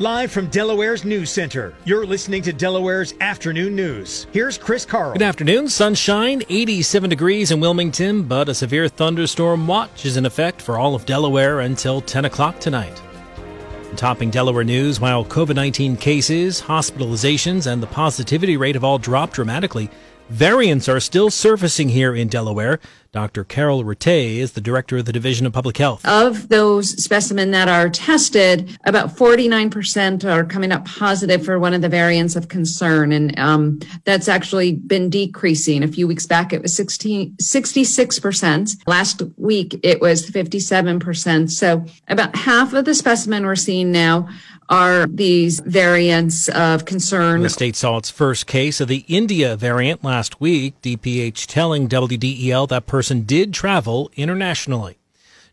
Live from Delaware's News Center, you're listening to Delaware's Afternoon News. Here's Chris Carl. Good afternoon. Sunshine, 87 degrees in Wilmington, but a severe thunderstorm watch is in effect for all of Delaware until 10 o'clock tonight. Topping Delaware news, while COVID 19 cases, hospitalizations, and the positivity rate have all dropped dramatically, Variants are still surfacing here in Delaware. Dr. Karyl Rattay is the director of the Division of Public Health. Of those specimens that are tested, about 49% are coming up positive for one of the variants of concern. And um, that's actually been decreasing. A few weeks back, it was 16, 66%. Last week, it was 57%. So about half of the specimen we're seeing now are these variants of concern. The state saw its first case of the India variant last week, DPH telling WDEL that person did travel internationally.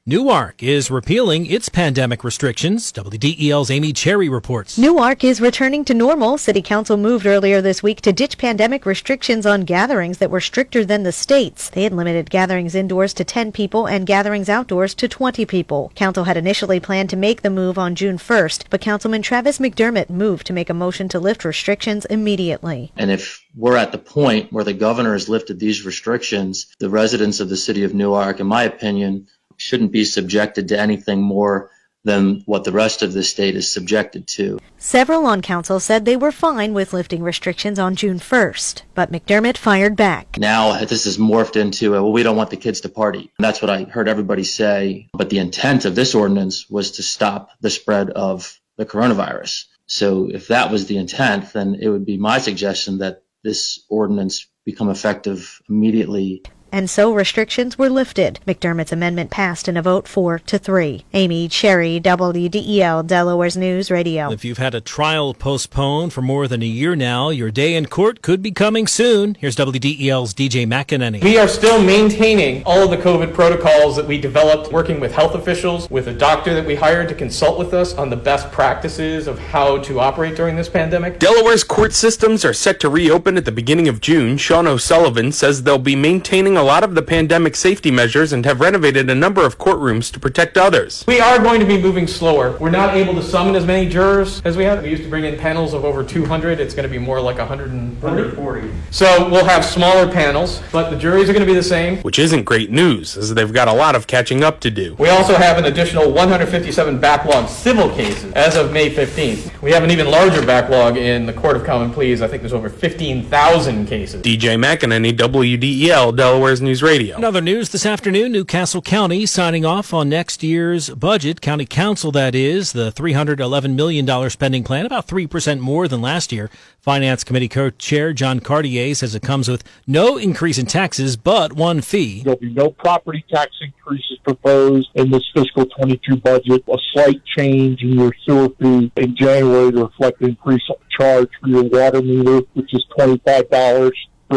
Newark is repealing its pandemic restrictions. WDEL's Amy Cherry reports. Newark is returning to normal. City Council moved earlier this week to ditch pandemic restrictions on gatherings that were stricter than the states. They had limited gatherings indoors to 10 people and gatherings outdoors to 20 people. Council had initially planned to make the move on June 1st, but Councilman Travis McDermott moved to make a motion to lift restrictions immediately. And if we're at the point where the governor has lifted these restrictions, the residents of the city of Newark, in my opinion, shouldn't be subjected to anything more than what the rest of the state is subjected to. Several on council said they were fine with lifting restrictions on June 1st, but McDermott fired back. Now this has morphed into, a, well, we don't want the kids to party. And that's what I heard everybody say. But the intent of this ordinance was to stop the spread of the coronavirus. So if that was the intent, then it would be my suggestion that this ordinance become effective immediately and so restrictions were lifted. McDermott's amendment passed in a vote 4 to 3. Amy Cherry, WDEL, Delaware's News Radio. If you've had a trial postponed for more than a year now, your day in court could be coming soon. Here's WDEL's DJ McAneny. We are still maintaining all of the COVID protocols that we developed working with health officials, with a doctor that we hired to consult with us on the best practices of how to operate during this pandemic. Delaware's court systems are set to reopen at the beginning of June. Sean O'Sullivan says they'll be maintaining a lot of the pandemic safety measures and have renovated a number of courtrooms to protect others. We are going to be moving slower. We're not able to summon as many jurors as we had. We used to bring in panels of over 200. It's going to be more like 140. So we'll have smaller panels, but the juries are going to be the same. Which isn't great news, as they've got a lot of catching up to do. We also have an additional 157 backlog civil cases as of May 15th. We have an even larger backlog in the Court of Common Pleas. I think there's over 15,000 cases. DJ McAneny, WDEL, Delaware News Radio. Another news this afternoon New Castle County signing off on next year's budget. County Council, that is, the $311 million spending plan, about 3% more than last year. Finance Committee co chair John Cartier says it comes with no increase in taxes, but one fee. There'll be no property tax increases proposed in this fiscal 22 budget. A slight change in your sewer fee in January to reflect the increased charge for your water meter, which is $25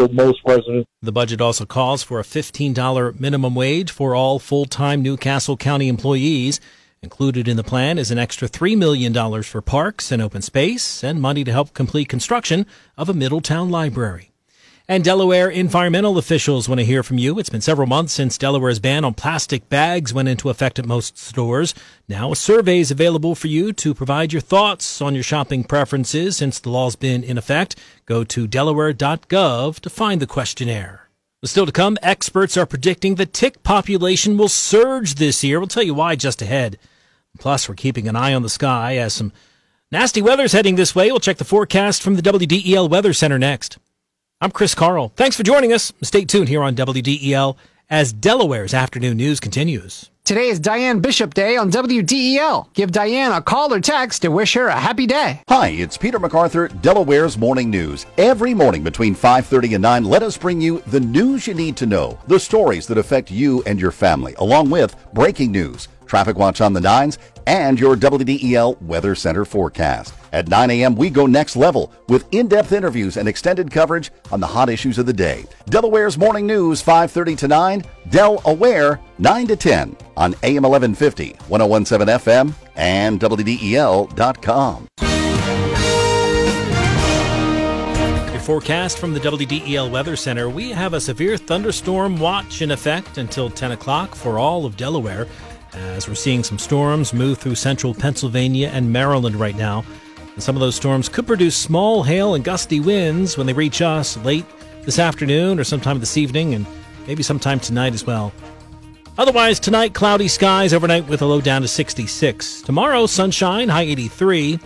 most. The budget also calls for a $15 minimum wage for all full time New Castle County employees. Included in the plan is an extra $3 million for parks and open space and money to help complete construction of a Middletown library. And Delaware environmental officials want to hear from you. It's been several months since Delaware's ban on plastic bags went into effect at most stores. Now a survey is available for you to provide your thoughts on your shopping preferences since the law's been in effect. Go to delaware.gov to find the questionnaire. Still to come, experts are predicting the tick population will surge this year. We'll tell you why just ahead. Plus, we're keeping an eye on the sky as some nasty weather's heading this way. We'll check the forecast from the WDEL Weather Center next. I'm Chris Carl. Thanks for joining us. Stay tuned here on WDEL as Delaware's afternoon news continues. Today is Diane Bishop Day on WDEL. Give Diane a call or text to wish her a happy day. Hi, it's Peter MacArthur, Delaware's Morning News. Every morning between 5:30 and 9, let us bring you the news you need to know, the stories that affect you and your family, along with breaking news Traffic Watch on the 9s, and your WDEL Weather Center forecast. At 9 a.m., we go next level with in-depth interviews and extended coverage on the hot issues of the day. Delaware's Morning News, 5.30 to 9. Del Aware, 9 to 10 on AM 1150, 1017 FM, and WDEL.com. Forecast from the WDEL Weather Center, we have a severe thunderstorm watch in effect until 10 o'clock for all of Delaware. As we're seeing some storms move through central Pennsylvania and Maryland right now. And some of those storms could produce small hail and gusty winds when they reach us late this afternoon or sometime this evening and maybe sometime tonight as well. Otherwise, tonight, cloudy skies overnight with a low down to 66. Tomorrow, sunshine, high 83.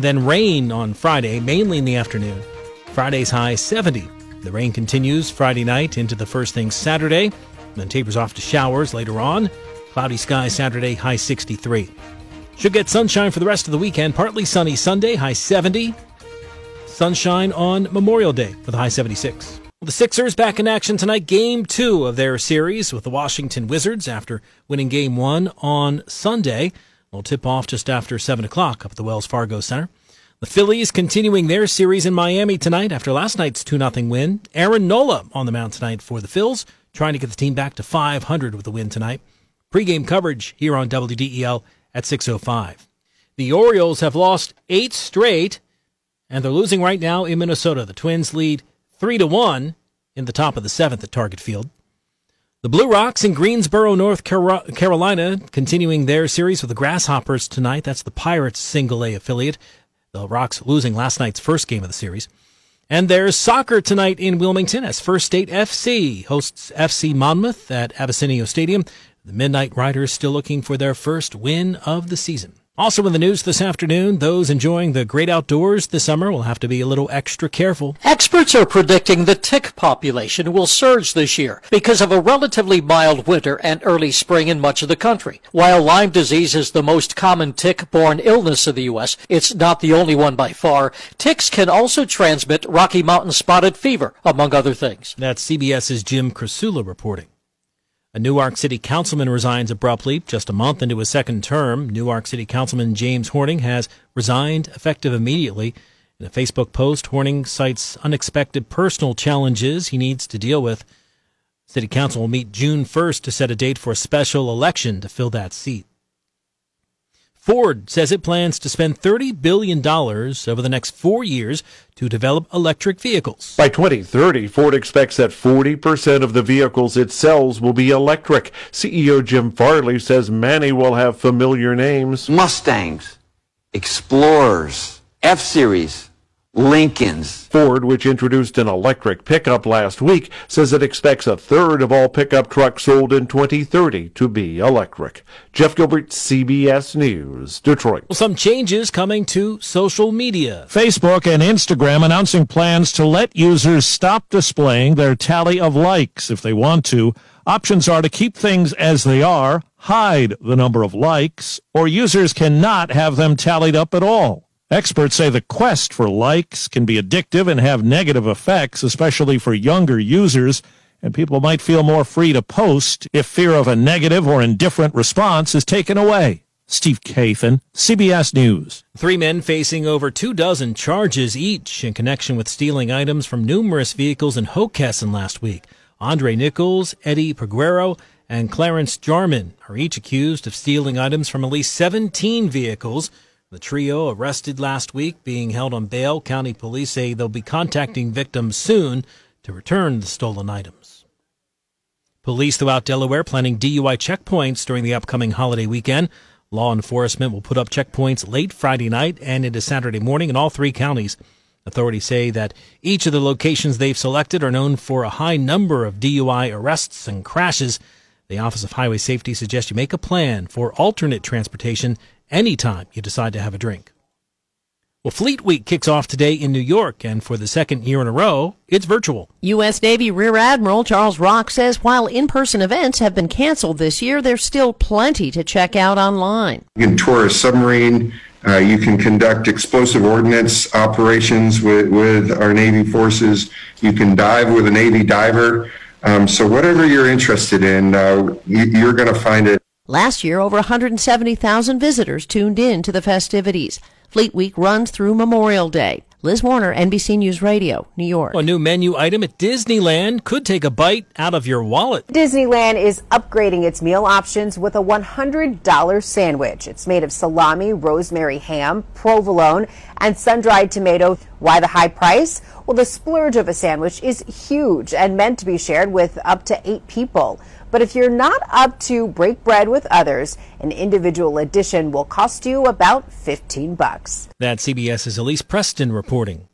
Then rain on Friday, mainly in the afternoon. Friday's high 70. The rain continues Friday night into the first thing Saturday, then tapers off to showers later on. Cloudy skies Saturday, high 63. Should get sunshine for the rest of the weekend. Partly sunny Sunday, high 70. Sunshine on Memorial Day with a high 76. The Sixers back in action tonight, game two of their series with the Washington Wizards after winning game one on Sunday. Will tip off just after 7 o'clock up at the Wells Fargo Center. The Phillies continuing their series in Miami tonight after last night's 2 0 win. Aaron Nola on the mound tonight for the Phils, trying to get the team back to 500 with the win tonight. Pre-game coverage here on WDEL at 6.05. The Orioles have lost eight straight, and they're losing right now in Minnesota. The Twins lead three to one in the top of the seventh at Target Field. The Blue Rocks in Greensboro, North Carolina, continuing their series with the Grasshoppers tonight. That's the Pirates single A affiliate. The Rocks losing last night's first game of the series. And there's soccer tonight in Wilmington as First State FC hosts FC Monmouth at Abessinio Stadium. The Midnight Riders still looking for their first win of the season. Also in the news this afternoon, those enjoying the great outdoors this summer will have to be a little extra careful. Experts are predicting the tick population will surge this year because of a relatively mild winter and early spring in much of the country. While Lyme disease is the most common tick-borne illness in the U.S., it's not the only one by far. Ticks can also transmit Rocky Mountain spotted fever, among other things. That's CBS's Jim Krasula reporting. A Newark City councilman resigns abruptly just a month into his second term. Newark City Councilman James Horning has resigned effective immediately. In a Facebook post, Horning cites unexpected personal challenges he needs to deal with. City Council will meet June 1st to set a date for a special election to fill that seat. Ford says it plans to spend $30 billion over the next four years to develop electric vehicles. By 2030, Ford expects that 40% of the vehicles it sells will be electric. CEO Jim Farley says many will have familiar names Mustangs, Explorers, F Series. Lincolns. Ford, which introduced an electric pickup last week, says it expects a third of all pickup trucks sold in 2030 to be electric. Jeff Gilbert, CBS News, Detroit. Well, some changes coming to social media. Facebook and Instagram announcing plans to let users stop displaying their tally of likes if they want to. Options are to keep things as they are, hide the number of likes, or users cannot have them tallied up at all. Experts say the quest for likes can be addictive and have negative effects, especially for younger users, and people might feel more free to post if fear of a negative or indifferent response is taken away. Steve Kathan, CBS News. Three men facing over two dozen charges each in connection with stealing items from numerous vehicles in Hockessin last week. Andre Nichols, Eddie Peguero, and Clarence Jarman are each accused of stealing items from at least 17 vehicles. The trio arrested last week being held on bail. County police say they'll be contacting victims soon to return the stolen items. Police throughout Delaware planning DUI checkpoints during the upcoming holiday weekend. Law enforcement will put up checkpoints late Friday night and into Saturday morning in all three counties. Authorities say that each of the locations they've selected are known for a high number of DUI arrests and crashes. The Office of Highway Safety suggests you make a plan for alternate transportation anytime you decide to have a drink. Well, Fleet Week kicks off today in New York, and for the second year in a row, it's virtual. U.S. Navy Rear Admiral Charles Rock says while in person events have been canceled this year, there's still plenty to check out online. You can tour a submarine. Uh, you can conduct explosive ordnance operations with, with our Navy forces. You can dive with a Navy diver. Um, so, whatever you're interested in, uh, you, you're going to find it Last year, over 170,000 visitors tuned in to the festivities. Fleet Week runs through Memorial Day. Liz Warner, NBC News Radio, New York. A new menu item at Disneyland could take a bite out of your wallet. Disneyland is upgrading its meal options with a $100 sandwich. It's made of salami, rosemary ham, provolone, and sun-dried tomato. Why the high price? Well, the splurge of a sandwich is huge and meant to be shared with up to eight people. But if you're not up to break bread with others, an individual edition will cost you about 15 bucks. That CBS's Elise Preston reporting.